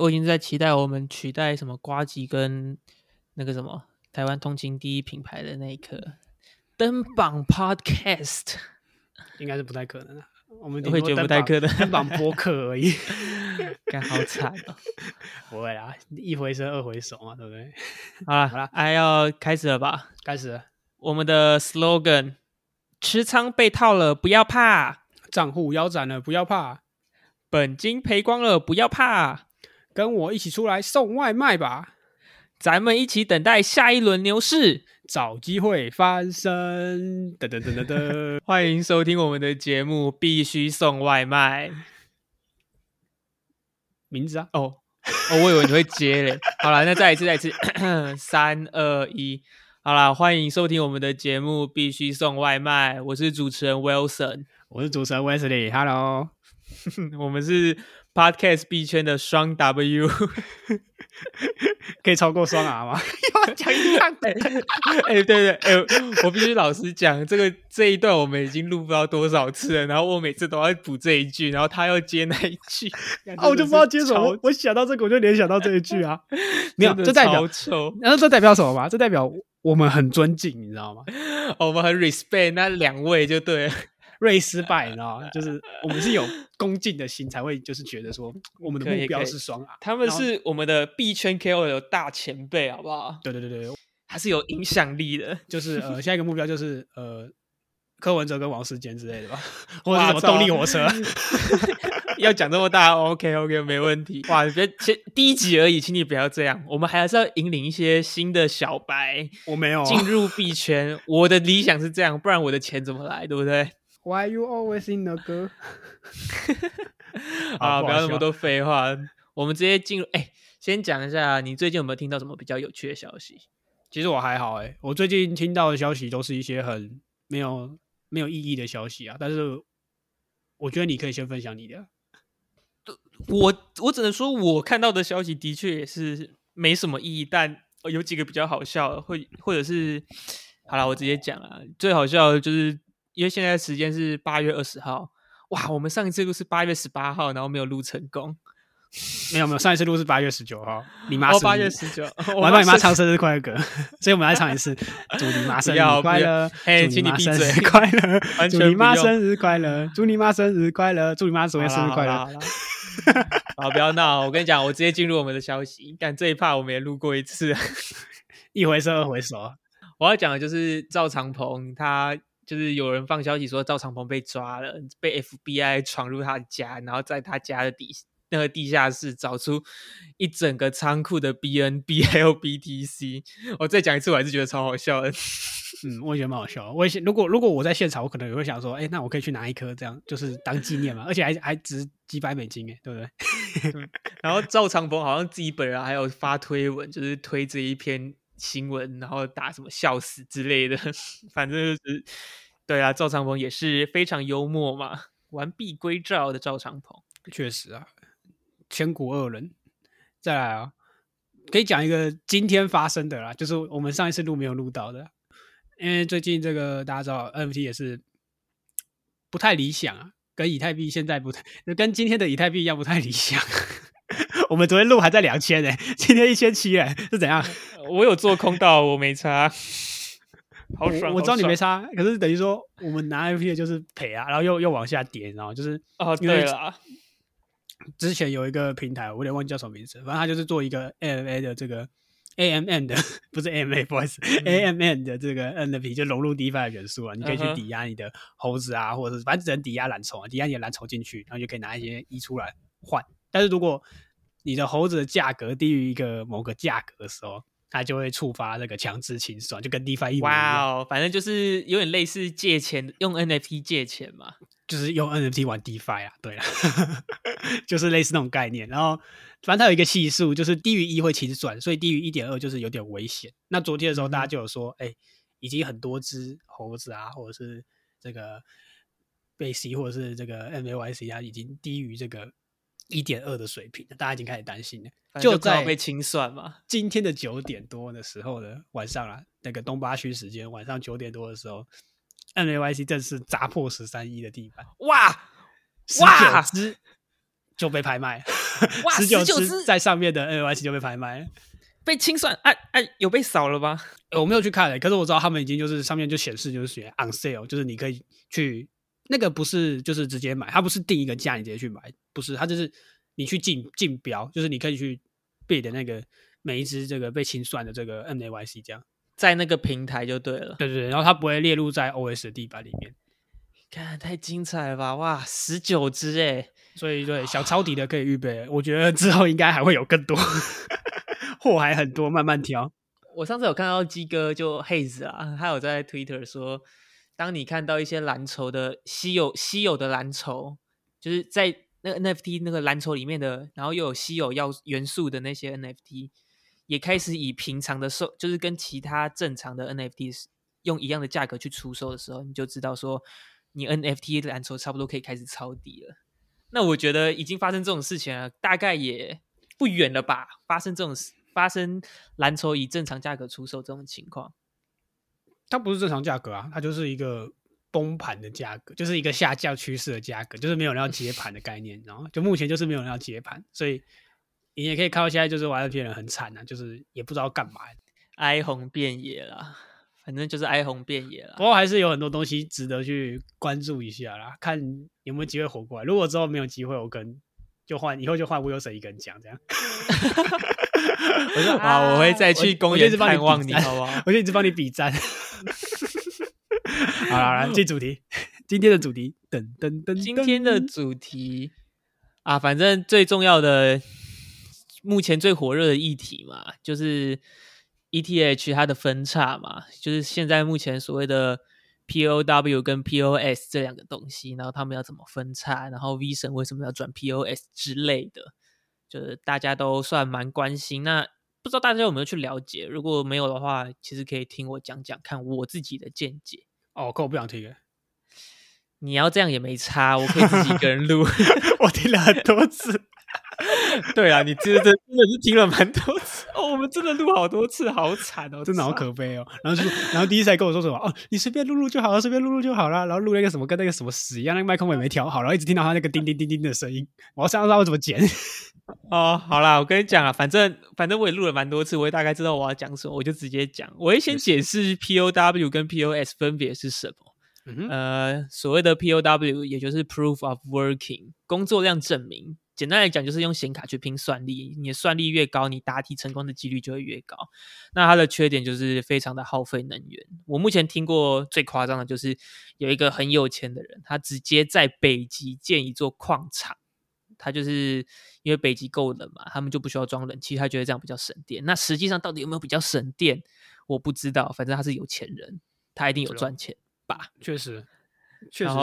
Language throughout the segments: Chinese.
我已经在期待我们取代什么瓜吉跟那个什么台湾通勤第一品牌的那一刻，登榜 Podcast 应该是不太可能的。我们我会觉得不太可能登榜播客而已。干好惨哦！不会啦，一回生二回熟嘛，对不对？好了好了哎，要开始了吧？开始了，我们的 slogan：持仓被套了不要怕，账户腰斩了，不要怕，本金赔光了不要怕，跟我一起出来送外卖吧，咱们一起等待下一轮牛市。找机会翻身。噔噔噔噔噔，欢迎收听我们的节目，必须送外卖。名字啊，哦。哦，我以为你会接嘞。好了，那再一次，再一次，三二一，好啦，欢迎收听我们的节目，必须送外卖。我是主持人 Wilson，我是主持人 Wesley，Hello。我们是 Podcast 币圈的双 W。可以超过双 R 吗？要讲一样的。哎、对对，哎、我必须老实讲，这个这一段我们已经录不知道多少次了，然后我每次都要补这一句，然后他要接那一句，啊，我就不知道接什么。我想到这个，我就联想到这一句啊。没有，这代表。然后这代表什么吗？这代表我们很尊敬，你知道吗？哦我们很 respect 那两位就对了，瑞失败，你知道吗？就是我们是有恭敬的心，才会就是觉得说我们的目标是双 R。他们是我们的 B 圈 KOL 的大前辈，好不好？对对对对，还是有影响力的。就是呃，下一个目标就是呃，柯文哲跟王世坚之类的吧，或者是什么动力火车。要讲这么大，OK OK，没问题。哇，别先第一集而已，请你不要这样，我们还是要引领一些新的小白我没有啊进入币圈。我的理想是这样，不然我的钱怎么来，对不对？Why you always in the 歌？啊，不要那么多废话，我们直接进入。哎，先讲一下，你最近有没有听到什么比较有趣的消息？其实我还好哎、我最近听到的消息都是一些很没有没有意义的消息啊。但是我觉得你可以先分享你的。我我只能说，我看到的消息的确也是没什么意义，但呃有几个比较好笑的，或或者是好了，我直接讲啊，最好笑的就是因为现在时间是八月二十号，哇，我们上一次录是八月十八号，然后没有录成功，没有没有，上一次录是八月十九号，你妈八月十九，我还帮你妈唱生日快乐歌，所以我们来唱一次，祝你妈生日快乐，嘿请你闭嘴日快乐，祝你妈生日快乐，祝你妈生日快乐，祝你妈昨天生日快乐。好啦好不要闹！我跟你讲，我直接进入我们的消息。但这一趴我们也录过一次。一回生二回熟，我要讲的就是赵长鹏，他就是有人放消息说赵长鹏被抓了，被 FBI 闯入他的家，然后在他家的底那个地下室找出一整个仓库的 BNB 还有 BTC。我再讲一次，我还是觉得超好笑的。嗯，我也觉得蛮好笑的。我也想，如果如果我在现场，我可能也会想说，哎、那我可以去拿一颗，这样就是当纪念嘛，而且还还值几百美金，哎，对不 对？然后赵长鹏好像自己本人还有发推文，就是推这一篇新闻，然后打什么笑死之类的，反正就是对啊，赵长鹏也是非常幽默嘛，完璧归赵的赵长鹏。确实啊，千古二人。再来啊，可以讲一个今天发生的啦，就是我们上一次录没有录到的，因为最近这个大家知道 NFT 也是不太理想啊，跟以太币现在不太，跟今天的以太币一样不太理想。我们昨天录还在两千呢，今天一千七哎，是怎样？我有做空到，我没差，好爽！我我知道你没差，可是等于说我们拿 NFT 就是赔啊，然后又又往下跌，然后就是哦，对了，之前有一个平台，我有点忘记叫什么名字，反正他就是做一个 AMA 的这个 AMN 的，不是 AMA，不好意思、a m n 的这个 NFT 就融入 DeFi 的元素啊，你可以去抵押你的猴子啊，或者是反正只能抵押蓝筹啊，抵押你的蓝筹进去，然后就可以拿一些一出来换。但是如果你的猴子的价格低于一个某个价格的时候，它就会触发这个强制清算，就跟 DeFi 一模一哇样，哦，反正就是有点类似借钱，用 NFT 借钱嘛。就是用 NFT 玩 DeFi 啊，对啊，就是类似那种概念。然后反正它有一个系数，就是低于一会清算，所以低于一点二就是有点危险。那昨天的时候，大家就有说，哎、已经很多只猴子啊，或者是这个贝 C 或者是这个 MAYC 啊，已经低于这个一点二的水平，大家已经开始担心了。就在被清算嘛。今天的九点多的时候的晚上啊，那个东八区时间晚上九点多的时候，NAYC 正式砸破十三亿的地板，哇十九只就被拍卖，哇，十九只在上面的 NAYC 就被拍卖，被清算，哎哎，有被扫了吗？我没有去看可是我知道他们已经就是上面就显示就是写 on sale，就是你可以去那个不是就是直接买，它不是定一个价你直接去买，不是，它就是你去竞竞标，就是你可以去。背的那个每一只这个被清算的这个 NAYC 这样，在那个平台就对了，对对对，然后它不会列入在 OS 的地板里面。看太精彩了吧，哇，十九只哎，所以对小抄底的可以预备，我觉得之后应该还会有更多 货还很多，慢慢挑。我上次有看到鸡哥就 Haze 啊，他有在 Twitter 说，当你看到一些蓝筹的稀有稀有的蓝筹，就是在。那 NFT 那个蓝筹里面的，然后又有稀有要元素的那些 NFT，也开始以平常的售，就是跟其他正常的 NFT 用一样的价格去出售的时候，你就知道说，你 NFT 的蓝筹差不多可以开始抄底了。那我觉得已经发生这种事情了，大概也不远了吧？发生这种发生蓝筹以正常价格出售这种情况，它不是正常价格啊，它就是一个。崩盘的价格就是一个下降趋势的价格，就是没有人要接盘的概念，然后就目前就是没有人要接盘，所以你也可以看到现在就是玩这批人很惨啊，就是也不知道干嘛，哀鸿遍野了，反正就是哀鸿遍野了。不过还是有很多东西值得去关注一下啦，看有没有机会活过来。如果之后没有机会，我跟就换以后就换吴有神一个人讲这样。我说啊，我会再去公园探望你，好不好？我就一直帮你比赞。好了，来进主题。今天的主题，噔噔噔，今天的主题啊，反正最重要的，目前最火热的议题嘛，就是 ETH 它的分叉嘛，就是现在目前所谓的 POW 跟 POS 这两个东西，然后他们要怎么分叉，然后 V 神为什么要转 POS 之类的，就是大家都算蛮关心。那不知道大家有没有去了解？如果没有的话，其实可以听我讲讲看我自己的见解。哦，可我不想听。你要这样也没差，我可以自己一个人录。我听了很多次。对啊，你真的真的是听了蛮多次哦。我们真的录好多次，好惨哦，真的好可悲哦。然后就，然后第一次还跟我说什么哦，你随便录录就好了，随便录录就好了。然后录那个什么跟那个什么屎一样，那个麦克风也没调好，然后一直听到他那个叮叮叮叮的声音。我想知道我怎么剪。哦，好啦，我跟你讲啊，反正反正我也录了蛮多次，我也大概知道我要讲什么，我就直接讲。我会先解释 POW 跟 POS 分别是什么。呃，所谓的 POW 也就是 Proof of Working 工作量证明。简单来讲，就是用显卡去拼算力，你的算力越高，你答题成功的几率就会越高。那它的缺点就是非常的耗费能源。我目前听过最夸张的就是有一个很有钱的人，他直接在北极建一座矿场。他就是因为北极够冷嘛，他们就不需要装冷气，他觉得这样比较省电。那实际上到底有没有比较省电，我不知道。反正他是有钱人，他一定有赚钱吧？确实，确实是。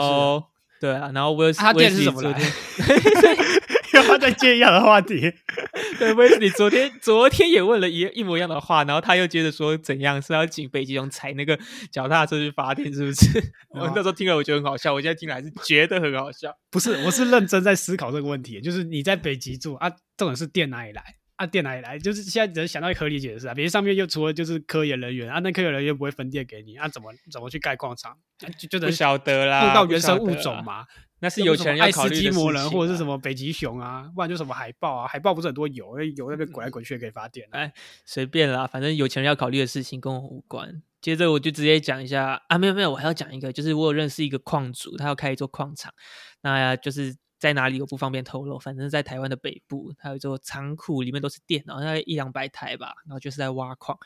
对啊，然后我他电是什么来？他在接一样的话题。对，威斯你昨天昨天也问了一一模一样的话，然后他又接着说怎样是要请北极熊踩那个脚踏车去发电，是不是？我那时候听了我觉得很好笑，我现在听了还是觉得很好笑。不是，我是认真在思考这个问题，就是你在北极住啊，这种是电哪里来？啊，电哪里来？就是现在只能想到一个合理解释啊，比如上面又除了就是科研人员啊，那科研人员不会分电给你啊，怎么怎么去盖矿场？就就不晓得啦，碰到原生物种嘛。那是有钱人要考虑的魔人或者是什么北极熊啊，不然就什么海豹啊，海豹不是很多油，油那边滚来滚去可以发电。哎，随便啦，反正有钱人要考虑的事情跟我无关。接着我就直接讲一下啊，没有没有，我还要讲一个，就是我有认识一个矿主，他要开一座矿场，那就是在哪里我不方便透露，反正在台湾的北部，他有一座仓库，里面都是电脑，大概一两百台吧，然后就是在挖矿。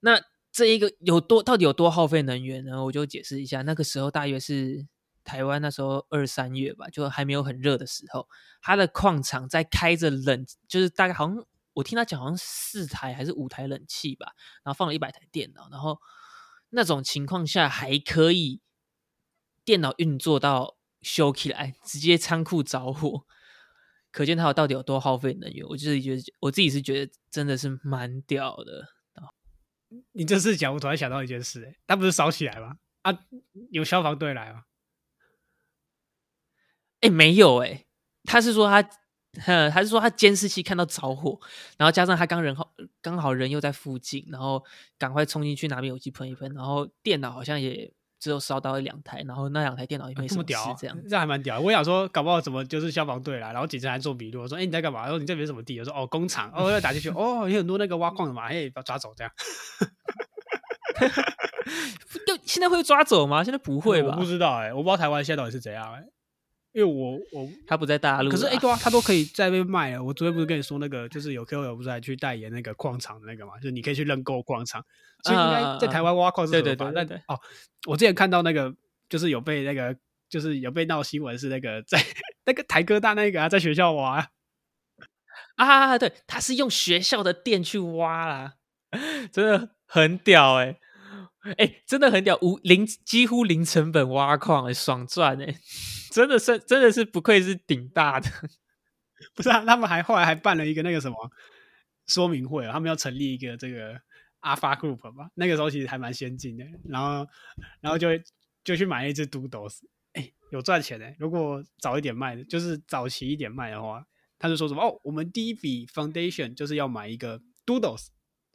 那这一个有多到底有多耗费能源呢？我就解释一下，那个时候大约是。台湾那时候二三月吧，就还没有很热的时候，他的矿场在开着冷，就是大概好像我听他讲，好像四台还是五台冷气吧，然后放了一百台电脑，然后那种情况下还可以电脑运作到修起来，直接仓库着火，可见它到底有多耗费能源。我就是觉得，我自己是觉得真的是蛮屌的。你这次讲，我突然想到一件事，哎，他不是烧起来吗？啊，有消防队来吗？哎，没有哎，他是说他呃，他是说他监视器看到着火，然后加上他刚人好刚好人又在附近，然后赶快冲进去拿灭火器喷一喷，然后电脑好像也只有烧到一两台，然后那两台电脑也没什么屌这样。这还蛮屌。我想说，搞不好怎么就是消防队来，然后警察来做笔录，我说：“哎、你在干嘛？”然后你这边什么地？我说：“哦，工厂。”哦，要打进去。哦，有很多那个挖矿的嘛，哎，把抓走这样。就现在会抓走吗？现在不会吧我不？知道哎、我不知道台湾现在到底是怎样哎、因为我我他不在大陆，可是哎、对啊，他都可以在那边卖了。我昨天不是跟你说那个，就是有 KOL 不是还去代言那个矿场的那个嘛，就是你可以去认购矿场。其实应该在台湾挖矿是对合法，对对对对但哦，我之前看到那个就是有被那个就是有被闹新闻是那个在 那个台科大那个啊，在学校挖。啊，对，他是用学校的电去挖啦，真的很屌哎、哎、真的很屌，无零几乎零成本挖矿哎、爽赚哎、真的是真的是不愧是顶大的，不是啊，他们还后来还办了一个那个什么说明会啊，他们要成立一个这个 Alpha Group 吧，那个时候其实还蛮先进的，然后然后就就去买了一只 Doodles，哎，有赚钱的。如果早一点卖的，就是早期一点卖的话，他就说什么哦，我们第一笔 Foundation 就是要买一个 Doodles，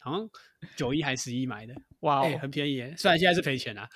好像九一还十一买的，哎、哇哦！很便宜耶，虽然现在是赔钱啊，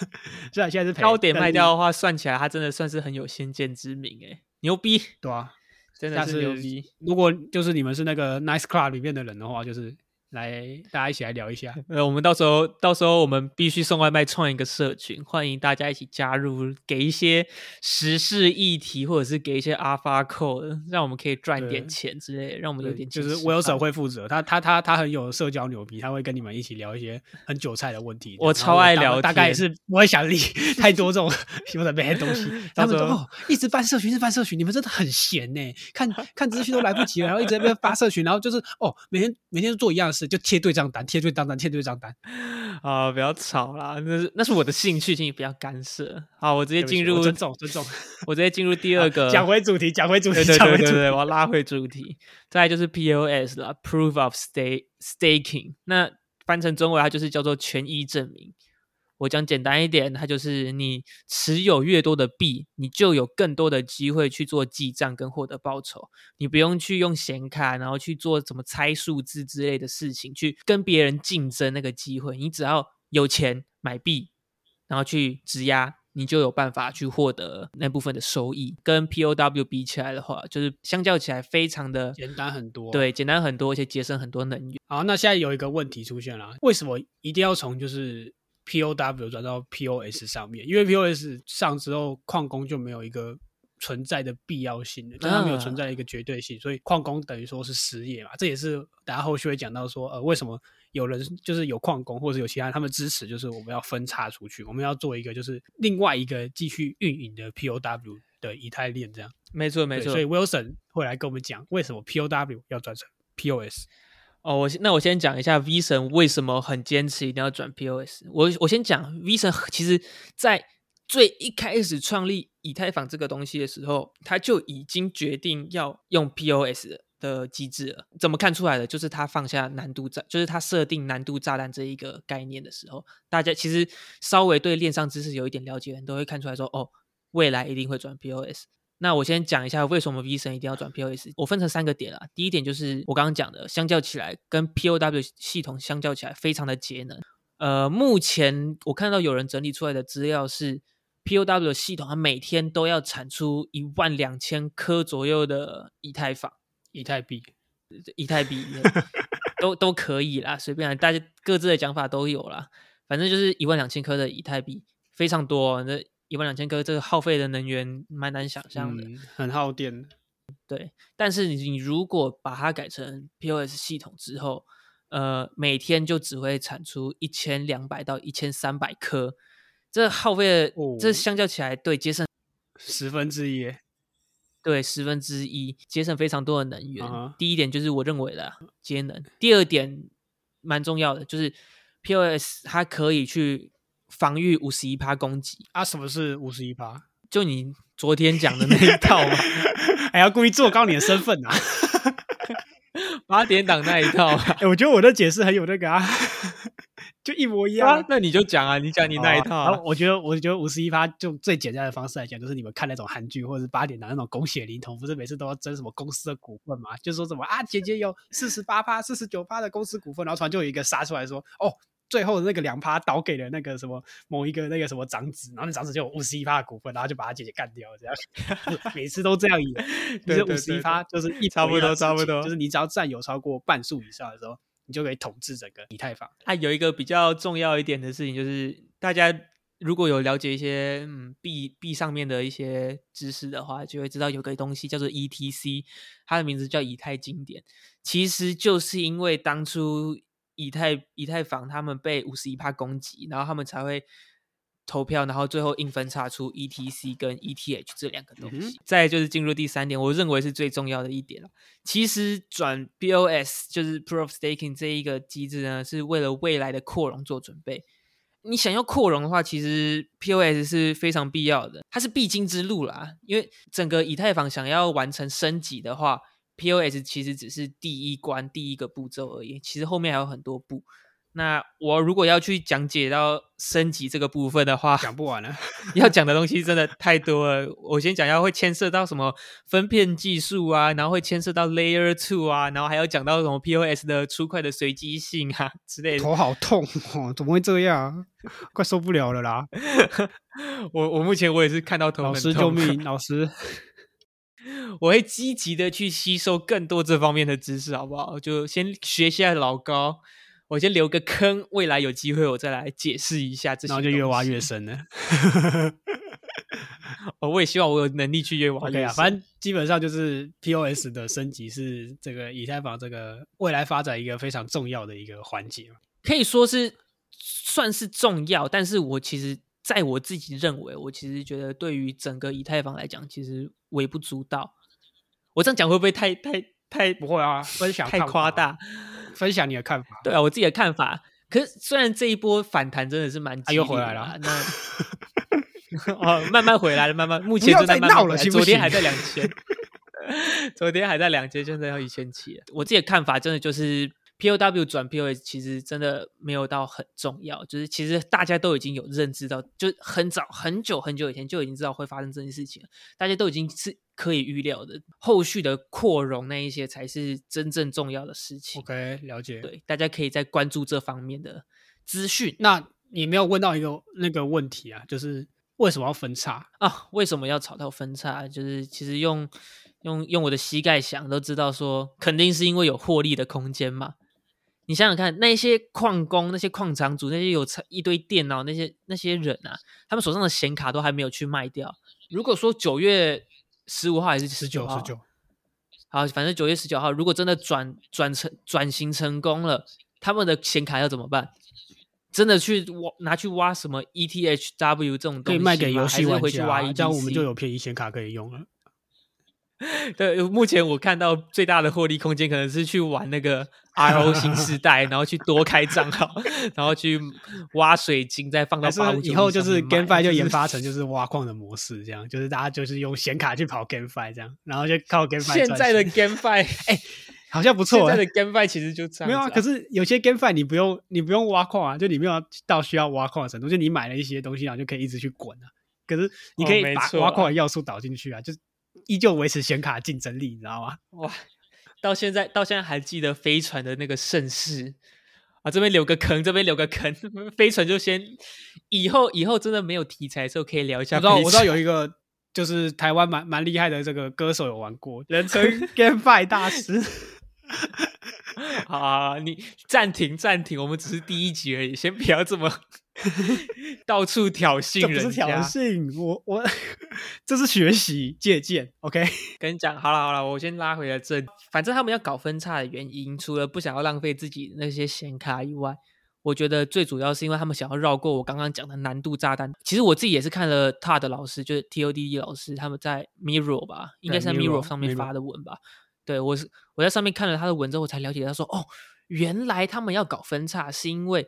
虽然现在是赔高点卖掉的话，算起来他真的算是很有先见之明哎、牛逼，对啊，真的是牛逼。如果就是你们是那个 Nice Club 里面的人的话，就是来大家一起来聊一下。呃，我们到时候到时候我们必须送外卖创一个社群，欢迎大家一起加入，给一些时事议题或者是给一些 Alpha Code，让我们可以赚点钱之类的，让我们有对点就是钱吃 Wilson 会负责，他他他他很有社交牛逼，他会跟你们一起聊一些很韭菜的问题。我超爱聊天大概也是不会想理太多这种有的没的东西。他们说哦，一直办社群，一直办社群，你们真的很闲呢，看看资讯都来不及了，然后一直在那边发社群，然后就是哦，每天每天都做一样的事，就贴对账单，贴对账单，贴对账单。啊，不要吵啦，那是那是我的兴趣，请你不要干涉。好，我直接进入我尊重尊重。我直接进入第二个讲回主题，讲回主题，讲回主题。我要拉回主题。再来就是 POS 啦，Proof of Stake Staking。那翻成中文，它就是叫做权益证明。我讲简单一点，它就是你持有越多的币，你就有更多的机会去做记账跟获得报酬。你不用去用显卡，然后去做什么猜数字之类的事情，去跟别人竞争那个机会。你只要有钱买币，然后去质押，你就有办法去获得那部分的收益。跟 POW 比起来的话，就是相较起来非常的简单很多对，简单很多，而且节省很多能源。好，那现在有一个问题出现了，为什么一定要从就是 POW 转到 POS 上面？因为 POS 上之后，矿工就没有一个存在的必要性它没有存在一个绝对性，所以矿工等于说是失业嘛。这也是大家后续会讲到说，呃，为什么有人就是有矿工或者有其他人他们支持，就是我们要分叉出去，我们要做一个就是另外一个继续运营的 POW 的以太链这样。没错，没错。所以 Wilson 会来跟我们讲为什么 POW 要转成 POS。哦，我先那我先讲一下 V 神为什么很坚持一定要转 POS。我我先讲 V 神，其实在最一开始创立以太坊这个东西的时候，他就已经决定要用 POS 的机制了。怎么看出来的？就是他放下难度炸，就是他设定难度炸弹这一个概念的时候，大家其实稍微对链上知识有一点了解的人都会看出来说，哦，未来一定会转 POS。那我先讲一下为什么 V 神一定要转 POS。我分成三个点啊。第一点就是我刚刚讲的，相较起来跟 POW 系统相较起来，非常的节能。呃，目前我看到有人整理出来的资料是 POW 系统，它每天都要产出一万两千颗左右的以太坊、以太币，以太币，都都可以啦，随便啦，大家各自的讲法都有啦。反正就是一万两千颗的以太币，非常多、哦。那一万两千颗，这个耗费的能源蛮难想象的。嗯，很耗电。对，但是你你如果把它改成 POS 系统之后，呃，每天就只会产出一千两百到一千三百颗，这耗费的、这哦相较起来，对节省十分之一耶，对十分之一，节省非常多的能源。第一点就是我认为的啊节能，第二点蛮重要的，就是 POS 它可以去防御五十一趴攻击，啊，什么是五十一趴？就你昨天讲的那一套嘛，还要故意做高你的身份啊？八点档那一套 我觉得我的解释很有那个啊，就一模一样。那你就讲啊，你讲你那一套。然后我觉得，我觉得五十一趴就最简单的方式来讲，就是你们看那种韩剧或者是八点档那种狗血淋头，不是每次都要争什么公司的股份嘛？就说什么啊，姐姐有四十八趴、四十九趴的公司股份，然后突然就有一个杀出来说，哦。最后的那个两趴倒给了那个什么某一个那个什么长子，然后那长子就有五十一趴的股份，然后就把他姐姐干掉，这样 每次都这样演。就是五十一趴就是一差不多差不多，就是你只要占有超过半数以上的时候，你就可以统治整个以太坊。啊，有一个比较重要一点的事情，就是大家如果有了解一些嗯币币上面的一些知识的话，就会知道有个东西叫做 ETC，它的名字叫以太经典，其实就是因为当初。以太以太坊他们被五十一帕攻击，然后他们才会投票，然后最后硬分叉出 ETC 跟 ETH 这两个东西。再就是进入第三点，我认为是最重要的一点了。其实转 BOS 就是 Proof Staking 这一个机制呢，是为了未来的扩容做准备。你想要扩容的话，其实 POS 是非常必要的，它是必经之路啦。因为整个以太坊想要完成升级的话。POS 其实只是第一关第一个步骤而已，其实后面还有很多步。那我如果要去讲解到升级这个部分的话，讲不完了。要讲的东西真的太多了。我先讲一下，会牵涉到什么分片技术啊，然后会牵涉到 Layer Two 啊，然后还要讲到什么 POS 的出块的随机性啊之类的。头好痛哦，怎么会这样？快受不了了啦！我我目前我也是看到头老师救命，老师。我会积极的去吸收更多这方面的知识，好不好？就先学一下老高，我先留个坑，未来有机会我再来解释一下这些。然后就越挖越深了。哦，我也希望我有能力去越挖越深。反正基本上就是 POS 的升级是这个以太坊这个未来发展一个非常重要的一个环节可以说是算是重要，但是我其实。在我自己认为，我其实觉得对于整个以太坊来讲，其实微不足道。我这样讲会不会太太太不会啊？分享太夸大，分享你的看法。对啊，我自己的看法。可是虽然这一波反弹真的是蛮，又回来了。那哦，慢慢回来了，慢慢目前正在闹了。昨天还在两千，昨天还在两千，现在要一千七。我自己的看法真的就是。POW 转 POS 其实真的没有到很重要，就是其实大家都已经有认知到，就很早很久很久以前就已经知道会发生这件事情，大家都已经是可以预料的。后续的扩容那一些才是真正重要的事情。OK，了解。对，大家可以再关注这方面的资讯。那你没有问到一个那个问题啊，就是为什么要分叉啊？为什么要炒到分叉？就是其实用用用我的膝盖想都知道，说肯定是因为有获利的空间嘛。你想想看，那些矿工、那些矿场主、那些有一堆电脑、那些那些人啊，他们手上的显卡都还没有去卖掉。如果说九月十五号还是十九号，十九，好，反正九月十九号，如果真的转转成转型成功了，他们的显卡要怎么办？真的去挖拿去挖什么 ETHW 这种东西可以卖给游戏玩家，这样我们就有便宜显卡可以用了。对，目前我看到最大的获利空间可能是去玩那个 RO 新时代，然后去多开账号，然后去挖水晶，再放到八五以后就是 GameFi 就研 发成就是挖矿的模式，这样就是大家就是用显卡去跑 GameFi 这样，然后就靠 GameFi。现在的 GameFi 哎，好像不错。现在的 GameFi 其实就这样。没有啊，可是有些 GameFi 你不用你不用挖矿啊，就你没有到需要挖矿的程度，就你买了一些东西，然后就可以一直去滚啊。可是你可以把挖矿的要素导进去啊，就。依旧维持显卡竞争力，你知道吗？哇，到现在到现在还记得飞船的那个盛世啊！这边留个坑，这边留个坑，飞船就先以后以后真的没有题材的时候可以聊一下。我知道我知道有一个就是台湾蛮蛮厉害的这个歌手有玩过，人称 GameFi 大师。好，你暂停暂停，我们只是第一集而已，先不要这么 到处挑衅人家。不是挑衅，我我 这是学习借鉴。OK，跟你讲，好了好了，我先拉回来这。反正他们要搞分叉的原因，除了不想要浪费自己那些显卡以外，我觉得最主要是因为他们想要绕过我刚刚讲的难度炸弹。其实我自己也是看了 Todd 老师，就是 TODD 老师他们在 Mirror 吧，应该是在 Mirror 上面发的文吧。对我是我在上面看了他的文之后，我才了解他说哦，原来他们要搞分叉，是因为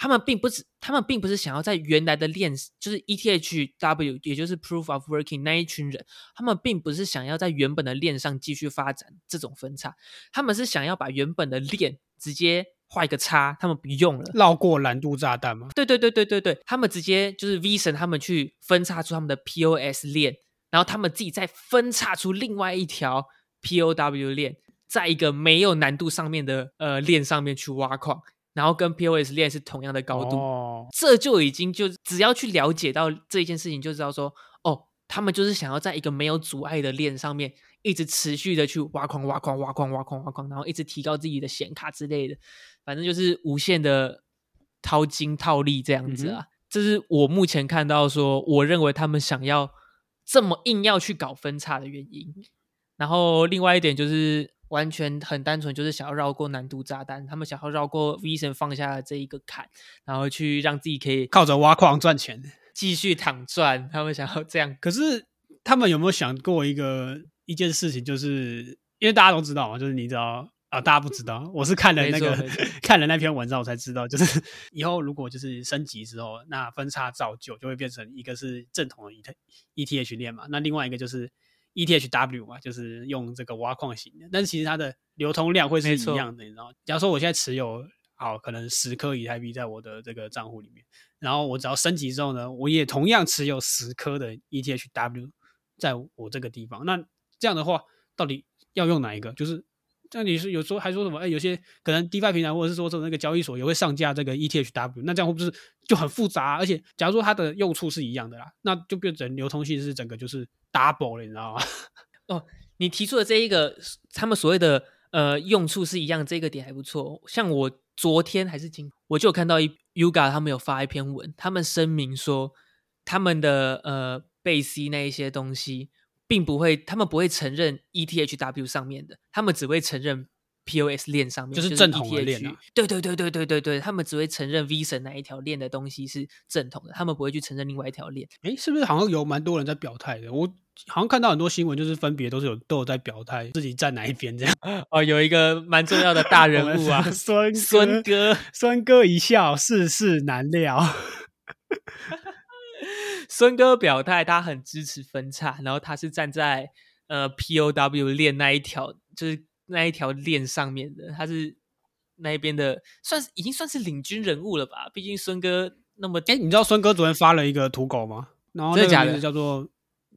他们并不是他们并不是想要在原来的链，就是 ETHW，也就是 Proof of Working 那一群人，他们并不是想要在原本的链上继续发展这种分叉，他们是想要把原本的链直接画一个叉，他们不用了。绕过蓝度炸弹吗？对对对对对对，他们直接就是 V 神他们去分叉出他们的 POS 链，然后他们自己再分叉出另外一条 POW 链，在一个没有难度上面的呃链上面去挖矿，然后跟 POS 链是同样的高度，哦，这就已经就只要去了解到这一件事情，就知道说哦，他们就是想要在一个没有阻碍的链上面一直持续的去挖矿、挖矿、挖矿、挖矿、挖矿，然后一直提高自己的显卡之类的，反正就是无限的掏金套利这样子啊。这是我目前看到说，我认为他们想要这么硬要去搞分叉的原因。然后另外一点就是完全很单纯，就是想要绕过难度炸弹，他们想要绕过 Vision 放下的这一个坎，然后去让自己可以靠着挖矿赚钱。继续躺赚。他们想要这样，可是他们有没有想过一个一件事情，就是因为大家都知道嘛，就是你知道啊，大家不知道，我是看了那个看了那篇文章，我才知道，就是以后如果就是升级之后，那分叉造就就会变成一个是正统的 E T ETH 链嘛，那另外一个就是 ETHW 嘛，就是用这个挖矿型的，但是其实它的流通量会是一样的，你知道？假如说我现在持有好可能十颗以太币在我的这个账户里面，然后我只要升级之后呢，我也同样持有十颗的 ETHW 在我这个地方。那这样的话，到底要用哪一个？就是像你是有时候还说什么？哎，有些可能 DeFi 平台或者是说这种那个交易所也会上架这个 ETHW，那这样会不是就很复杂、而且假如说它的用处是一样的啦，那就变成流通性是整个就是 double，你知道吗？哦你提出的这一个他们所谓的呃用处是一样，这个点还不错。像我昨天还是今，我就有看到一 Yuga 他们有发一篇文，他们声明说他们的呃贝西那一些东西，并不会，他们不会承认 ETHW 上面的，他们只会承认 POS 链上面，就是正统的链啊对对对对对对对，他们只会承认 V 神那一条链的东西是正统的，他们不会去承认另外一条链。诶，是不是好像有蛮多人在表态的？我好像看到很多新闻，就是分别都是有都有在表态自己站哪一边这样。哦，有一个蛮重要的大人物啊孙孙哥。孙哥一笑，世事难料。孙哥表态，他很支持分叉，然后他是站在呃 POW 链那一条，就是那一条链上面的，他是那一边的，算是已经算是领军人物了吧？毕竟孙哥那么哎，你知道孙哥昨天发了一个土狗吗？然后那个名字叫做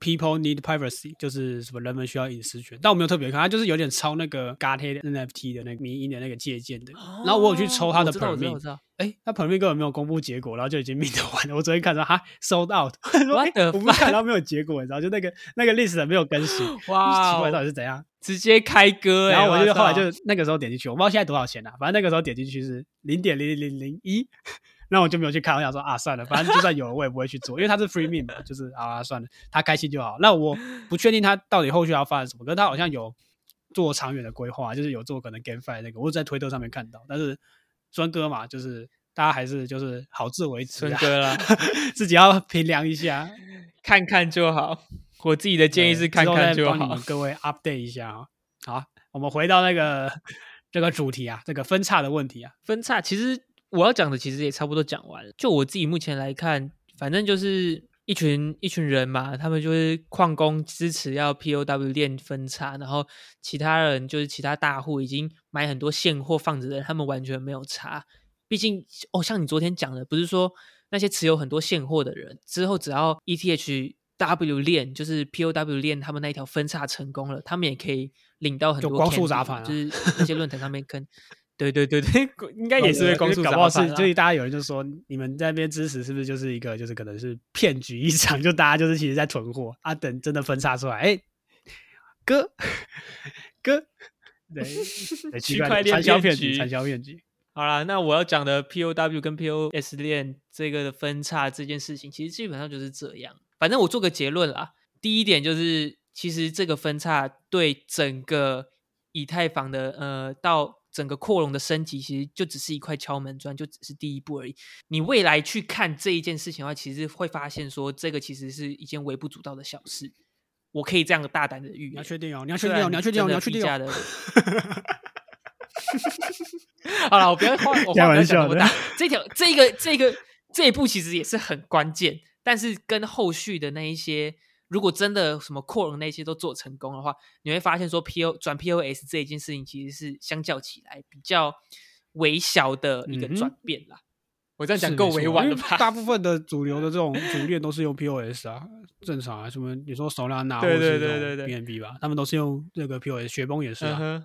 People Need Privacy，就是什么人们需要隐私权。但我没有特别看，它就是有点抄那个 g a t NFT 的那个迷音的那个借鉴的。然后我有去抽它的哦我知道我知道 permit 我知道哎，他 permit 根本没有公布结果，然后就已经 mint 完了。我昨天看到哈 sold out，我说 What 哎 the 我不看，然后没有结果，你知道，就那个那个 list 没有更新，哇奇怪到哦底是怎样？直接开歌欸，然后我就哇后来就那个时候点进去，我不知道现在多少钱啊，反正那个时候点进去是零点零零零零一，那我就没有去看，我想说啊，算了，反正就算有了我也不会去做，因为他是 free meme 嘛，就是啊算了，他开心就好。那我不确定他到底后续要发展什么，可是他好像有做长远的规划，就是有做可能 GameFi 那个，我在推特上面看到，但是孙哥嘛，就是大家还是就是好自为之、啊，孙哥啦，自己要评量一下。看看就好。我自己的建议是对看看就好帮你们。各位 update 一下啊。好，我们回到那个这个主题啊，这个分叉的问题啊。分叉，其实我要讲的其实也差不多讲完了。就我自己目前来看，反正就是一群一群人嘛，他们就是矿工支持要 POW 链分叉，然后其他人就是其他大户已经买很多现货放着的人，他们完全没有查。毕竟哦，像你昨天讲的，不是说那些持有很多现货的人之后，只要 ETH W 链就是 POW 链，他们那一条分叉成功了，他们也可以领到很多就光速砸盘啊就是那些论坛上面跟。对对对对，应该也是会光速搞不好是，所以大家有人就说，你们在那边支持是不是就是一个，就是可能是骗局一场，就大家就是其实在囤货啊，等真的分叉出来，哎，哥 哥，对，区块链传销骗局，骗局传销骗局。好啦，那我要讲的 POW 跟 POS 链这个的分叉这件事情，其实基本上就是这样。反正我做个结论啦，第一点就是，其实这个分叉对整个以太坊的呃到整个扩容的升级，其实就只是一块敲门砖，就只是第一步而已。你未来去看这一件事情的话，其实会发现说，这个其实是一件微不足道的小事。我可以这样大胆的预言你要。确定哦，你要确定哦，你要确定哦，你要确定价哦。的好了，我不要话，我开话不要玩笑的讲那么大。这条、这个、这个、这一步其实也是很关键，但是跟后续的那一些，如果真的什么扩容那些都做成功的话，你会发现说 P O 转 P O S 这一件事情其实是相较起来比较微小的一个转变啦。我这样讲够委婉了吧？大部分的主流的这种主链都是用 POS 啊，正常啊，什么你说 Solana 或对对者是这种对对对 BNB 吧，他们都是用这个 POS，雪崩也是啊。嗯，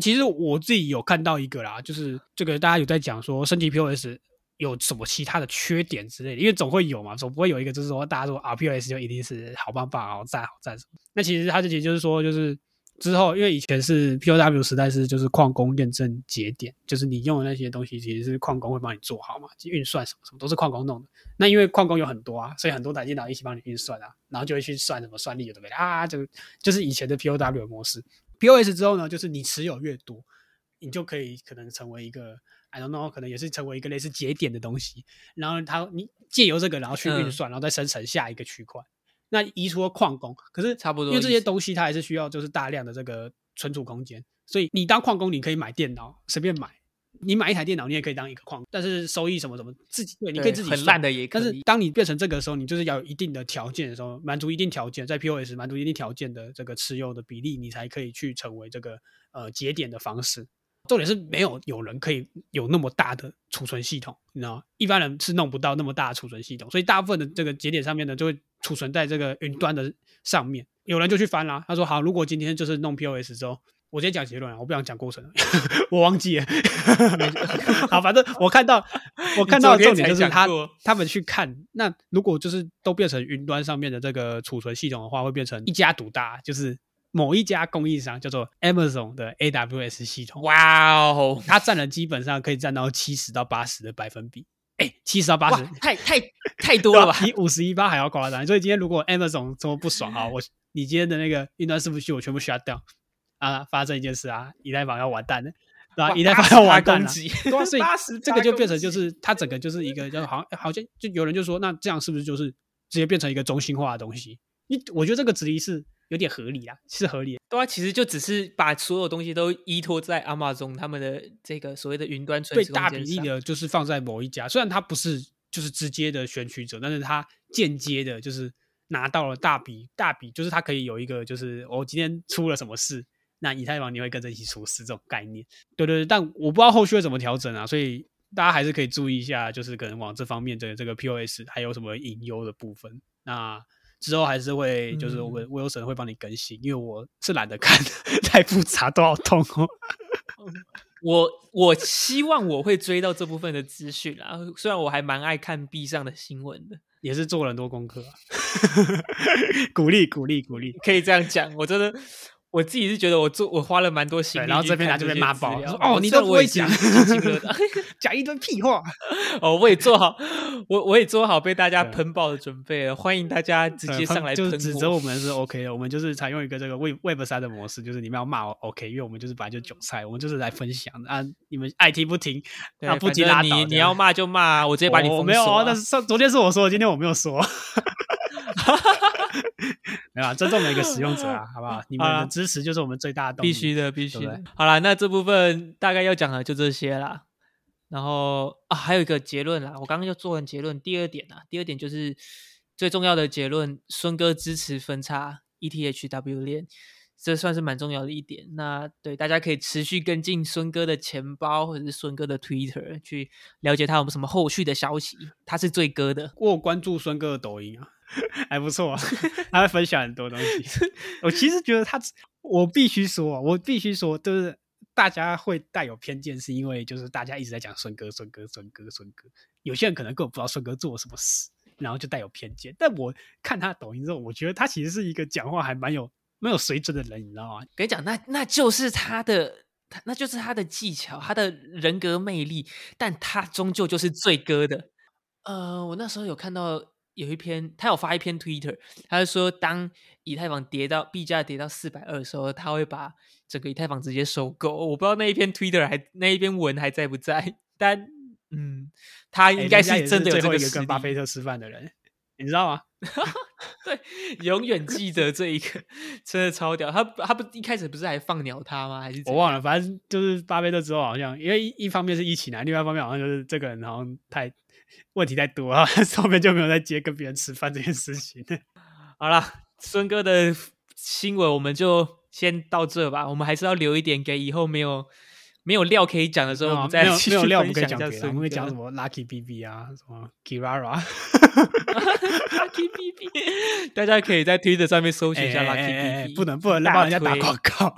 其实我自己有看到一个啦，就是这个大家有在讲说升级 POS 有什么其他的缺点之类的，因为总会有嘛，总不会有一个就是说大家说啊 POS 就一定是好棒棒、好赞、好赞什么。那其实它这其实就是说，就是之后因为以前是 POW 时代是就是矿工验证节点，就是你用的那些东西其实是矿工会帮你做好嘛，运算什么什么都是矿工弄的。那因为矿工有很多啊，所以很多台电脑一起帮你运算啊，然后就会去算什么算力有的没的啊，就就是以前的 POW 模式。POS 之后呢，就是你持有越多，你就可以可能成为一个 I don't know，可能也是成为一个类似节点的东西。然后它你借由这个，然后去运嗯算，然后再生成下一个区块。那移除了矿工，可是差不多因为这些东西它还是需要就是大量的这个存储空间，所以你当矿工，你可以买电脑随便买，你买一台电脑，你也可以当一个矿，但是收益什么什么自己对，你可以自己算很烂的也可以。但是当你变成这个时候，你就是要有一定的条件的时候，满足一定条件，在 POS 满足一定条件的这个持有的比例，你才可以去成为这个呃节点的方式。重点是没有有人可以有那么大的储存系统，你知道吗？一般人是弄不到那么大的储存系统，所以大部分的这个节点上面呢，就会储存在这个云端的上面。有人就去翻啦，他说好，如果今天就是弄 POS 之后，我直接讲结论啊，我不想讲过程了，我忘记了。好，反正我看到我看到的重点就是他他们去看，那如果就是都变成云端上面的这个储存系统的话，会变成一家独大，就是某一家供应商叫做 Amazon 的 AWS 系统，哇哦，它占了基本上可以占到七十到八十的百分比。哎，七十到八哇十，，太太太多了吧？比五十一八还要夸张。所以今天如果 Amazon 这么不爽啊，我你今天的那个云端伺服器我全部 shut down 啊，发生一件事啊，以太坊要完蛋了，对吧、哇以太坊要完蛋了。所以 这个就变成就是它整个就是一个，就好像好像就有人就说，那这样是不是就是直接变成一个中心化的东西？你我觉得这个质疑是有点合理啦，是合理的。对啊，其实就只是把所有东西都依托在 Amazon 他们的这个所谓的云端存对储空大比例的就是放在某一家，虽然它不是就是直接的选取者，但是它间接的就是拿到了大笔大笔，就是它可以有一个就是我、今天出了什么事，那以太坊你会跟着一起出事这种概念。对对对，但我不知道后续会怎么调整啊，所以大家还是可以注意一下，就是可能往这方面的这个 POS 还有什么隐忧的部分。那之后还是会就是我们 Wilson 会帮你更新，因为我是懒得看，太复杂，都好痛哦。我我希望我会追到这部分的资讯啊，虽然我还蛮爱看 B 上的新闻的，也是做了很多功课、啊，鼓励鼓励鼓励。可以这样讲，我真的。我自己是觉得我做我花了蛮多心，力，然后这边拿这边骂爆，说哦，你都都不会讲，讲一堆屁话。哦，我也做好，我我也做好被大家喷爆的准备了，欢迎大家直接上来喷就是指责我。们是 OK 的，我们就是采用一个这个 Web Web 三的模式，就是你们要骂我 OK，因为我们就是本来就韭菜，我们就是来分享的啊，你们爱听不听对啊，不听拉倒。你你要骂就骂，我直接把你封锁、我没有啊哦，但是上昨天是我说的，今天我没有说。没有啊，尊重每个使用者啊，好不好？你们的支持就是我们最大的动力。必须的，必须的。好了，那这部分大概要讲的就这些啦。然后啊，还有一个结论啦，我刚刚就做完结论。第二点啊，第二点就是最重要的结论：孙哥支持分叉 ETHW 链，这算是蛮重要的一点。那对大家可以持续跟进孙哥的钱包或者是孙哥的 Twitter，去了解他有什么后续的消息。他是最哥的，我有关注孙哥的抖音啊，还不错啊，他会分享很多东西。我其实觉得他，我必须说啊，我必须说，就是大家会带有偏见，是因为就是大家一直在讲孙哥、孙哥、孙哥、孙哥，有些人可能根本不知道孙哥做了什么事，然后就带有偏见。但我看他抖音之后，我觉得他其实是一个讲话还蛮有蛮有水准的人，你知道吗？跟你讲，那那就是他的，他那就是他的技巧，他的人格魅力，但他终究就是最哥的。呃，我那时候有看到有一篇，他有发一篇 Twitter，他就说，当以太坊跌到币价跌到四百二的时候，他会把整个以太坊直接收购。我不知道那一篇 Twitter 还那一篇文还在不在，但嗯，他应该哎人家也真的有最后一个跟巴菲特吃饭的人，你知道吗？对，永远记得这一个，真的超屌。他他不一开始不是还放鸟他吗？还是我忘了，反正就是巴菲特之后好像，因为一一方面是一起来，另外一方面好像就是这个人好像太问题太多啊，后面就没有再接跟别人吃饭这件事情。好了，孙哥的新闻我们就先到这吧。我们还是要留一点给以后没有没有料可以讲的时候，我们再没有继续分们可以讲别的，享一下孙我们会讲什么 Lucky BB 啊，什么 Kirara，Lucky BB，大家可以在 Twitter 上面搜寻一下哎 Lucky BB，不能不能大帮人家打推广告。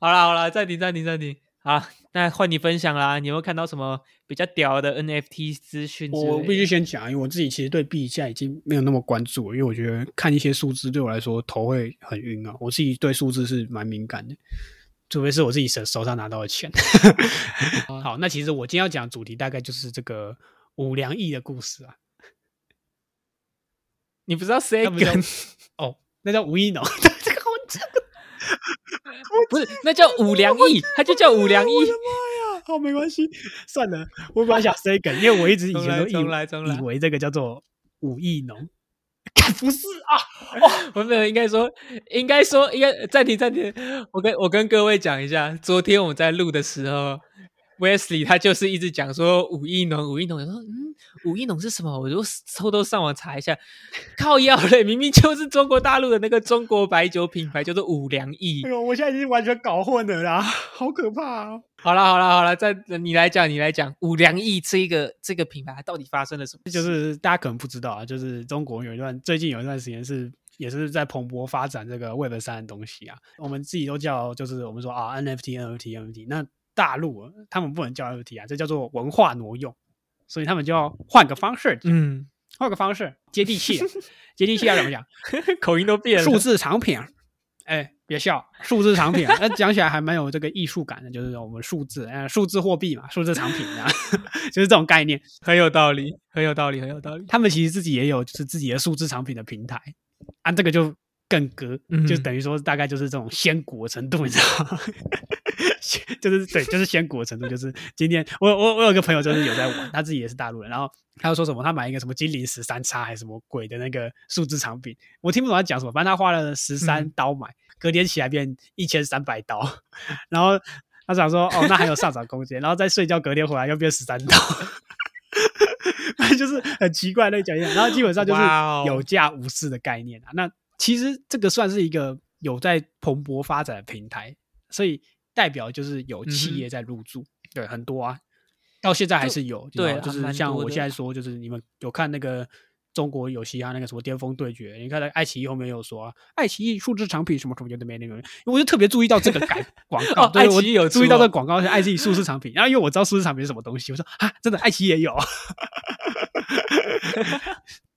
好了好了，暂停暂停暂停。好，那换你分享啦。你有没有看到什么比较屌的 NFT 资讯？我必须先讲，因为我自己其实对币现在已经没有那么关注了，因为我觉得看一些数字对我来说头会很晕啊。我自己对数字是蛮敏感的，除非是我自己手手上拿到的钱。好，那其实我今天要讲的主题大概就是这个五粮液的故事啊。你不知道 s 那不叫 Second 哦，那叫吴一农，这个我真 不是，那叫 五粮液，它就叫五粮液。我的妈呀！好，没关系，算了，我本来想 say 梗，因为我一直以重来前都以来来以为这个叫做五亿农，干不是啊？我没有，应该说，应该说，应该暂停暂停。我跟我跟各位讲一下，昨天我们在录的时候，Wesley 他就是一直讲说五亿农，五亿农。我说嗯，五亿农是什么？我就偷偷上网查一下，靠腰嘞，明明就是中国大陆的那个中国白酒品牌，叫做五粮液哎。呦，我现在已经完全搞混了啦，好可怕啊！好了好了好了，再你来讲，你来讲五粮液这一个这个品牌到底发生了什么？就是大家可能不知道啊，就是中国有一段最近有一段时间是也是在蓬勃发展这个 Web 三的东西啊，我们自己都叫就是我们说啊 NFT NFT NFT，那大陆啊他们不能叫 NFT 啊，这叫做文化挪用，所以他们就要换个方式，嗯，换个方式接地气啊，接地气要怎么讲？口音都变了。数字产品，哎，别笑，数字产品，那讲起来还蛮有这个艺术感的，就是我们数字，呃，数字货币嘛，数字产品啊，就是这种概念。很有道理，很有道理，很有道理。他们其实自己也有就是自己的数字产品的平台，啊，这个就更割，嗯就等于说大概就是这种仙股的程度，你知道吗？就是对，就是仙股的程度，就是今天我我我有个朋友就是有在玩，他自己也是大陆人，然后他又说什么他买一个什么金陵十三叉还是什么鬼的那个数字产品，我听不懂他讲什么，反正他花了十三嗯刀买，隔天起来变一千三百刀，然后他想说哦那还有上涨空间，然后再睡觉隔天回来又变十三刀。就是很奇怪的那个讲法，然后基本上就是有价无市的概念啊。那其实这个算是一个有在蓬勃发展的平台，所以代表就是有企业在入驻，对，很多啊，到现在还是有，对就是像我现在说，就是你们有看那个。中国有嘻哈那个什么巅峰对决，你看那爱奇艺后面有说、啊，爱奇艺数字产品什么什么有的没那个，我就特别注意到这个改 广告，哦对我有注意到这个广告是爱奇艺数字产品，然后因为我知道数字产品是什么东西，我说啊，真的爱奇艺也有，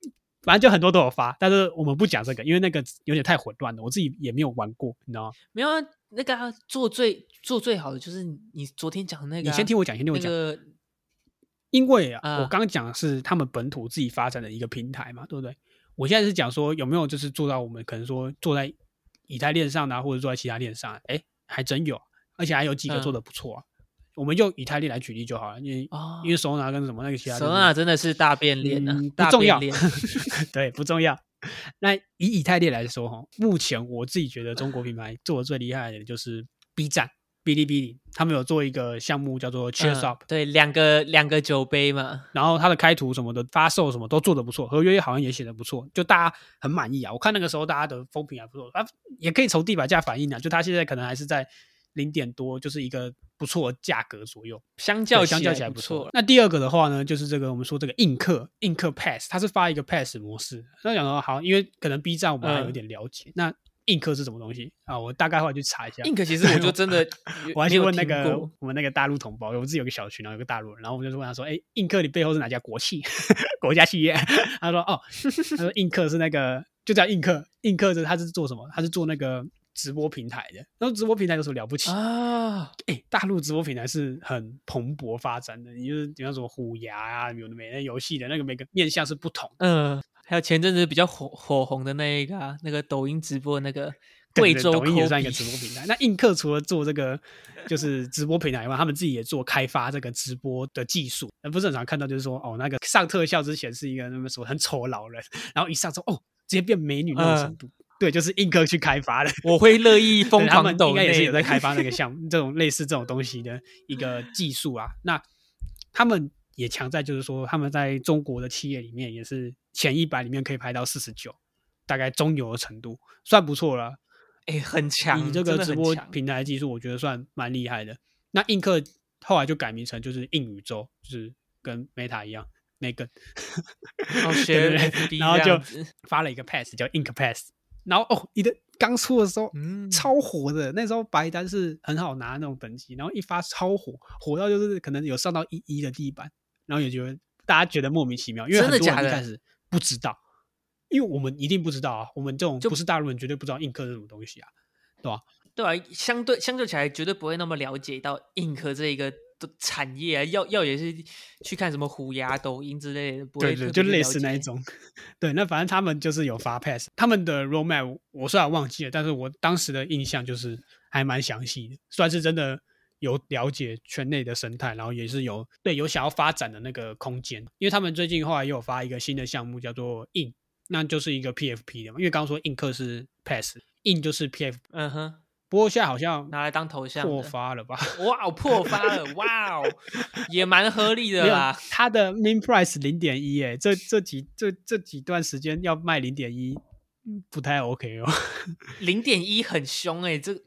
反正就很多都有发，但是我们不讲这个，因为那个有点太混乱了，我自己也没有玩过，你知道吗？没有啊，那个、啊、做最做最好的就是你你昨天讲的那个、啊，你先听我讲，先听我讲，那个因为啊，啊我刚刚讲的是他们本土自己发展的一个平台嘛，对不对？我现在是讲说有没有就是做到我们可能说做在以太链上的、啊，或者做在其他链上、啊，哎，还真有，而且还有几个嗯做的不错啊。我们用以太链来举例就好了，因为、哦因为手拿跟什么那个其他链手拿真的是大变脸啊，嗯不大重要 对，不重要。那以以太链来说，哈，目前我自己觉得中国品牌做的最厉害的就是 B 站、哔哩哔哩，他们有做一个项目叫做 Cheers 嗯 Up，、对，两个两个酒杯嘛，然后它的开图什么的、发售什么都做的不错，合约好像也写的不错，就大家很满意啊。我看那个时候大家的风评还不错，啊，也可以从地板价反映啊，就它现在可能还是在零点多，就是一个不错价格左右。相较相较起来不错。。那第二个的话呢，就是这个我们说这个映客映客 Pass，它是发一个 Pass 模式。那讲到好，因为可能 B 站我们还有点了解，那映客是什么东西啊？我大概后来去查一下。ink 其实我就真的 我还去问那个我们那个大陆同胞，我们自己有个小群，然后有个大陆人，然后我们就问他说：“哎，映客你背后是哪家国企、国家企业？”他说：“哦，他说映客是那个就叫映客，映客是他是做什么？他是做那个直播平台的。那直播平台有什么了不起？啊，哎、大陆直播平台是很蓬勃发展的，你就是比方说虎牙啊，有的没那游戏的那个每个面向是不同的。嗯，还有前阵子比较火火红的那一个啊，那个抖音直播那个贵州抖音也算一个直播平台。那映客除了做这个就是直播平台以外，他们自己也做开发这个直播的技术。那不是很常看到，就是说哦，那个上特效之前是一个那么什么很丑的老人，然后一上之后哦，直接变美女那种程度。对，就是映客去开发的。我会乐意 疯对他们狂抖应该也是有在开发那个项目，这种类似这种东西的一个技术啊。那他们也强在就是说，他们在中国的企业里面也是前一百里面可以排到四十九，大概中游的程度，算不错了。哎，很强，你这个直播平台技术，我觉得算蛮厉害的。那映客后来就改名成就是映宇宙，就是跟 Meta 一样 学对对 FB 然后就发了一个 Pass 叫 Ink Pass，然后哦，你的刚出的时候。嗯，超火的，那时候白单是很好拿那种等级，然后一发超火，火到就是可能有上到一一的地板，然后也觉得大家觉得莫名其妙，因为很多人一开始不知道，因为我们一定不知道啊，我们这种不是大陆人绝对不知道硬科是什么东西啊，对吧、对啊，相对相对起来，绝对不会那么了解到硬壳这一个的产业啊，要要也是去看什么虎牙、抖音之类的，不会对对，就类。似那一种。对，那反正他们就是有发 pass，他们的 roadmap 我虽然忘记了，但是我当时的印象就是还蛮详细的，算是真的有了解圈内的生态，然后也是有对有想要发展的那个空间。因为他们最近后来也有发一个新的项目，叫做 in，那就是一个 PFP 的嘛。因为刚刚说映客是 pass，in 就是 PF，嗯哼，不过现在好像拿来当头像破，发了吧？哇，破发了，哇哦，也蛮合理的啦。它的 min price 零点一，哎，这这几这这几段时间要卖零点一，不太 OK 哦。零点一很凶哎、这这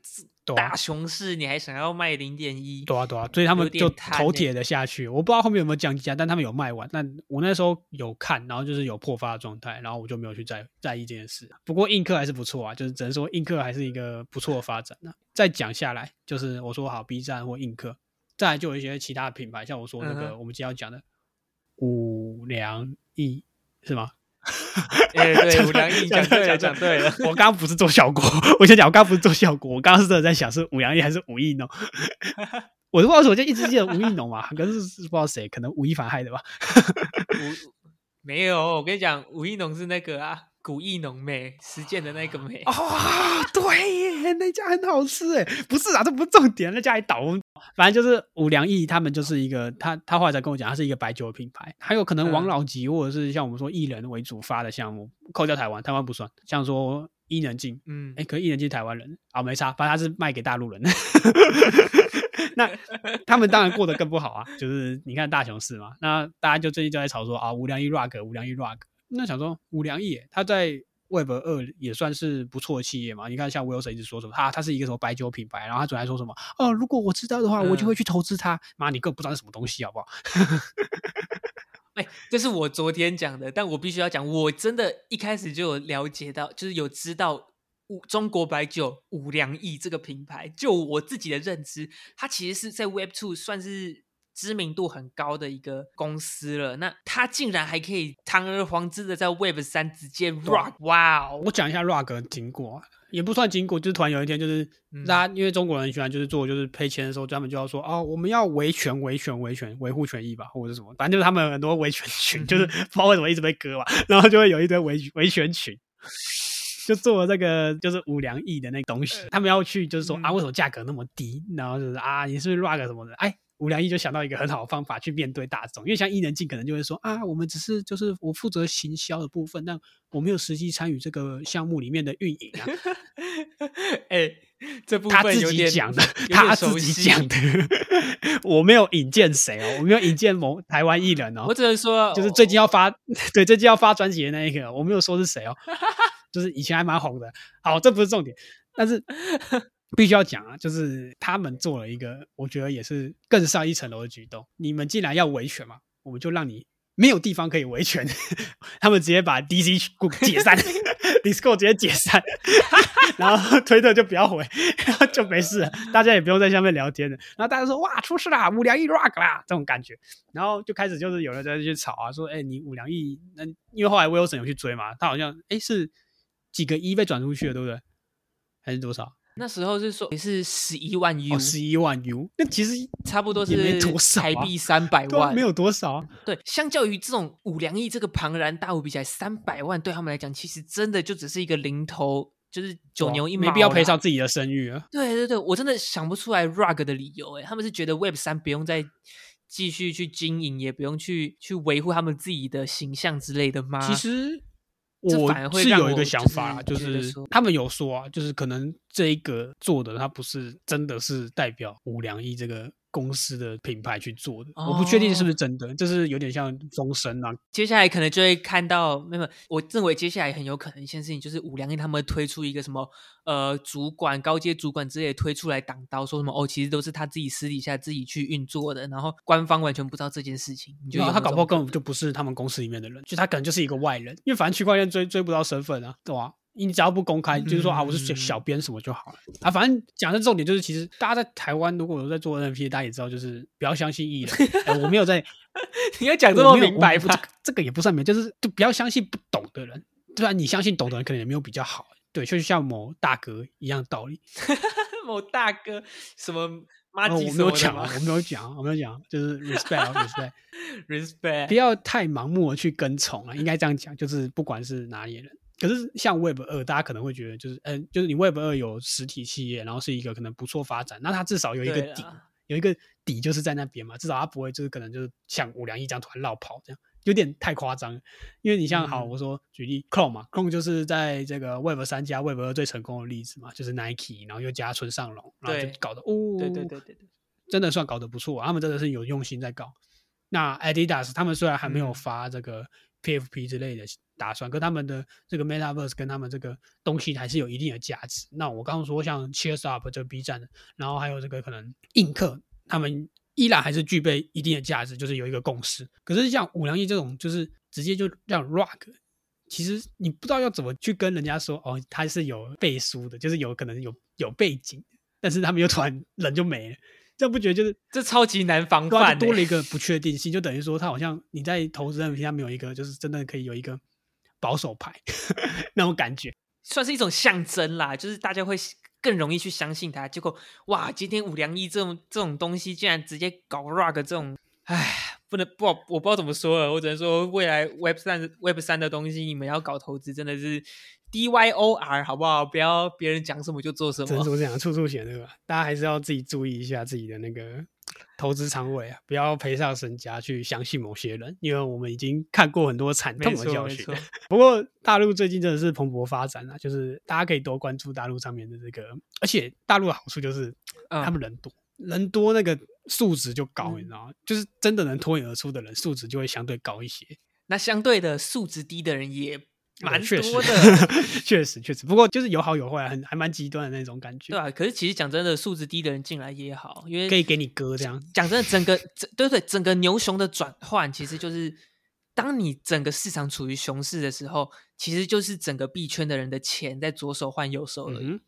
大熊市你还想要卖零点一？对啊，对啊，所以他们就头铁的下去。我不知道后面有没有降价，但他们有卖完。但我那时候有看，然后就是有破发的状态，然后我就没有去在在意这件事。不过映客还是不错啊，就是只能说映客还是一个不错的发展呢、再讲下来，就是我说好 B 站或映客，再来就有一些其他的品牌，像我说那个、我们今天要讲的五粮液是吗？哎、对，五粮液讲讲对了，讲讲对了。我刚刚不是做效果，我先讲，我刚刚不是做效果，我刚刚是真的在想是五粮液还是吴亦农。我都不知道为什么就一直记得吴亦农嘛，可是是不知道谁，可能吴亦凡害的吧。吴没有，我跟你讲，吴亦农是那个啊，古意浓妹实践的那个妹。啊、对耶，那家很好吃哎，不是啊，这不是重点，那家还倒。反正就是五粮液，他们就是一个，他他后来才跟我讲，他是一个白酒的品牌，还有可能王嗯老吉或者是像我们说艺人为主发的项目，扣掉台湾，台湾不算，像说伊能静，嗯哎，，可是艺人是台湾人啊，没差，反正他是卖给大陆人。那他们当然过得更不好啊，就是你看大熊市嘛，那大家就最近就在吵说啊，五粮液 rug，五粮液 rug。那想说五粮液，他在 Web 二也算是不错的企业嘛。你看像 Wilson 一直说什么，他他是一个什么白酒品牌，然后他总还说什么，哦，如果我知道的话，我就会去投资它。妈，你根本不知道是什么东西，好不好？哎、这是我昨天讲的，但我必须要讲，我真的一开始就有了解到，就是有知道五中国白酒五粮液这个品牌，就我自己的认知，它其实是在 Web Two 算是知名度很高的一个公司了。那他竟然还可以堂而皇之的在 Web 三直接 rock，哇哦！我讲一下 rug 的经过啊，也不算经过，就是突然有一天，就是嗯大家因为中国人很喜欢就是做就是赔钱的时候，专门就要说哦，我们要维权、维权、维权，维护权益吧，或者是什么，反正就是他们有很多维权群，就是不知道为什么一直被割嘛，然后就会有一堆维维权群。就做了这个就是五粮液的那个东西，他们要去就是说啊，嗯为什么价格那么低？然后就是啊，你是不是 rug 什么的？哎，五粮液就想到一个很好的方法去面对大众，因为像伊能静可能就会说啊，我们只是就是我负责行销的部分，但我没有实际参与这个项目里面的运营啊。哎、这部他自分有点己讲的，他自己讲的，我没有引荐谁哦，我没有引荐某台湾艺人哦我，只能说，就是最近要发，对，最近要发专辑的那一个，我没有说是谁哦，就是以前还蛮红的。好，这不是重点，但是必须要讲啊，就是他们做了一个，我觉得也是更上一层楼的举动。你们既然要维权嘛，我们就让你没有地方可以维权，他们直接把 DC 解散，Discord 直接解散，然后推特就不要回，就没事了，大家也不用在下面聊天了。然后大家说哇出事啦，五粮液 rock 啦这种感觉，然后就开始就是有人在去吵啊，说哎、你五粮液，那因为后来 Wilson 有去追嘛，他好像哎是几个一被转出去了，对不对？还是多少？那时候是说也是十一万 U，、哦，十一万 U，那其实差不多是台币三百万，没有多少啊。对，相较于这种五粮液这个庞然大物比起来，三百万对他们来讲，其实真的就只是一个零头，就是九牛一毛，没必要赔上。自己的声誉啊。对对对，我真的想不出来 rug 的理由，哎，他们是觉得 Web 三不用再继续去经营，也不用去去维护他们自己的形象之类的吗？其实我是有一个想法啊，就是他们有说啊，就是可能这一个做的，它不是真的是代表五粮液这个公司的品牌去做的，我不确定是不是真的，就是有点像风声啊。接下来可能就会看到，没有，我认为接下来很有可能一件事情，就是五粮液他们推出一个什么呃主管、高阶主管之类推出来挡刀，说什么哦，其实都是他自己私底下自己去运作的，然后官方完全不知道这件事情。你觉得他搞不好根本就不是他们公司里面的人，就他可能就是一个外人，因为反正区块链追追不到身份啊，对吧？你只要不公开，就是说啊，我是小编什么就好了啊。反正讲的重点就是，其实大家在台湾如果有在做 NFT，大家也知道，就是不要相信艺人。我没有在，你要讲这么明白吗？这个也不算明，就是就不要相信不懂的人，对吧？你相信懂的人，可能也没有比较好。对，就像某大哥一样道理。某大哥什么？我没有讲啊，我没有讲，我没有讲，就是 respect，respect，respect，不要太盲目的去跟从啊。应该这样讲，就是不管是哪里人。可是像 Web 二，大家可能会觉得就是，嗯，就是你 Web 二有实体企业，然后是一个可能不错发展，那它至少有一个底，有一个底就是在那边嘛，至少它不会就是可能就是像五粮液这样突然绕跑这样，有点太夸张。因为你像好，我说举例 Chrome 嘛，Chrome 就是在这个 Web 三加 Web 二最成功的例子嘛，就是 Nike，然后又加村上隆，然后就搞得哦，对对对对对，真的算搞得不错，他们真的是有用心在搞。那 Adidas 他们虽然还没有发这个。PFP 之类的打算，跟他们的这个 Metaverse 跟他们这个东西还是有一定的价值。那我刚刚说像 Cheers Up 这 B 站的，然后还有这个可能映客，他们依然还是具备一定的价值，就是有一个共识。可是像五粮液这种，就是直接就让 Rock，其实你不知道要怎么去跟人家说哦，他是有背书的，就是有可能有有背景，但是他们又突然人就没了。这不觉得就是这超级难防范，多了一个不确定性，就等于说他好像你在投资 NFT，他没有一个就是真的可以有一个保守牌 那种感觉，算是一种象征啦，就是大家会更容易去相信他。结果哇，今天五粮液这种这种东西竟然直接搞 rug 这种，唉，不能不我不知道怎么说了，我只能说未来 Web 三 Web 三的东西，你们要搞投资真的是。D Y O R 好不好？不要别人讲什么就做什么。怎么讲？处处险对吧？大家还是要自己注意一下自己的那个投资仓位啊，不要赔上身家去相信某些人，因为我们已经看过很多惨痛的教训。不过大陆最近真的是蓬勃发展啊，就是大家可以多关注大陆上面的这个，而且大陆的好处就是他们人多，人多那个素质就高，你知道吗？就是真的能脱颖而出的人，素质就会相对高一些。那相对的素质低的人也。蛮多的，确实确实，不过就是有好有坏，很还蛮极端的那种感觉。对啊，可是其实讲真的，素质低的人进来也好，因为可以给你割这样。讲真的，整个整对对，整个牛熊的转换，其实就是当你整个市场处于熊市的时候，其实就是整个币圈的人的钱在左手换右手而已。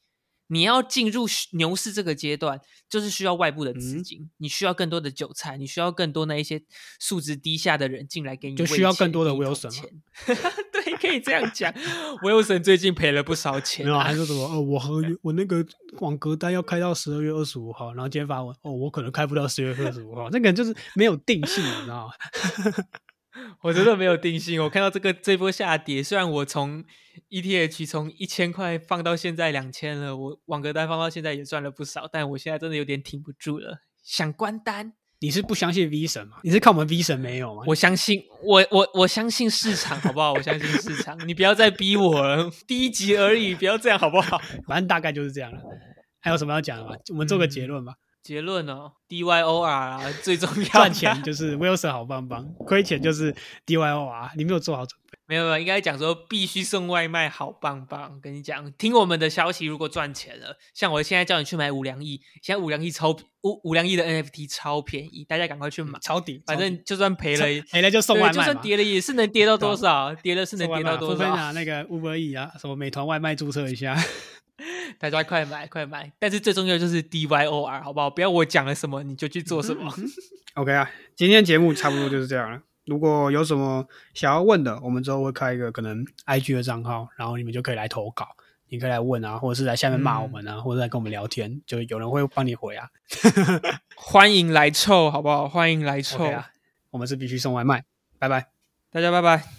你要进入牛市这个阶段，就是需要外部的资金，你需要更多的韭菜，你需要更多那一些素质低下的人进来给你，就需要更多的 Wilson 钱。对，可以这样讲。Wilson 最近赔了不少钱，然后还说什么？哦，我合约 我那个网格单要开到十二月二十五号，然后今天发文，哦，我可能开不到十月二十五号，那个就是没有定性，你知道吗？我真的没有定性。我看到这个这波下跌，虽然我从 ETH 从一千块放到现在两千了，我网格单放到现在也赚了不少，但我现在真的有点挺不住了，想关单。你是不相信 V 神吗？你是看我们 V 神没有吗？我相信，我我我相信市场，好不好？我相信市场，你不要再逼我了，第一集而已，不要这样，好不好？反正大概就是这样了。还有什么要讲的吗？我们做个结论吧。结论哦，D Y O R 啊，最重要赚钱就是 Wilson 好棒棒，亏钱就是 D Y O R，你没有做好准备。没有没有，应该讲说必须送外卖，好棒棒。跟你讲，听我们的消息，如果赚钱了，像我现在叫你去买五粮液，现在五粮液超五五粮液的 N F T 超便宜，大家赶快去买，抄底。反正就算赔了，赔了就送外卖就算跌了也是能跌到多少？跌了是能跌到多少？拿那个 Uber E 啊，什么美团外卖注册一下。大家快买快买！但是最重要就是 D Y O R，好不好？不要我讲了什么你就去做什么。OK 啊，今天节目差不多就是这样了。如果有什么想要问的，我们之后会开一个可能 IG 的账号，然后你们就可以来投稿，你可以来问啊，或者是在下面骂我们啊，或者在跟我们聊天，就有人会帮你回啊。欢迎来凑，好不好？欢迎来凑啊！我们是必须送外卖，拜拜，大家拜拜。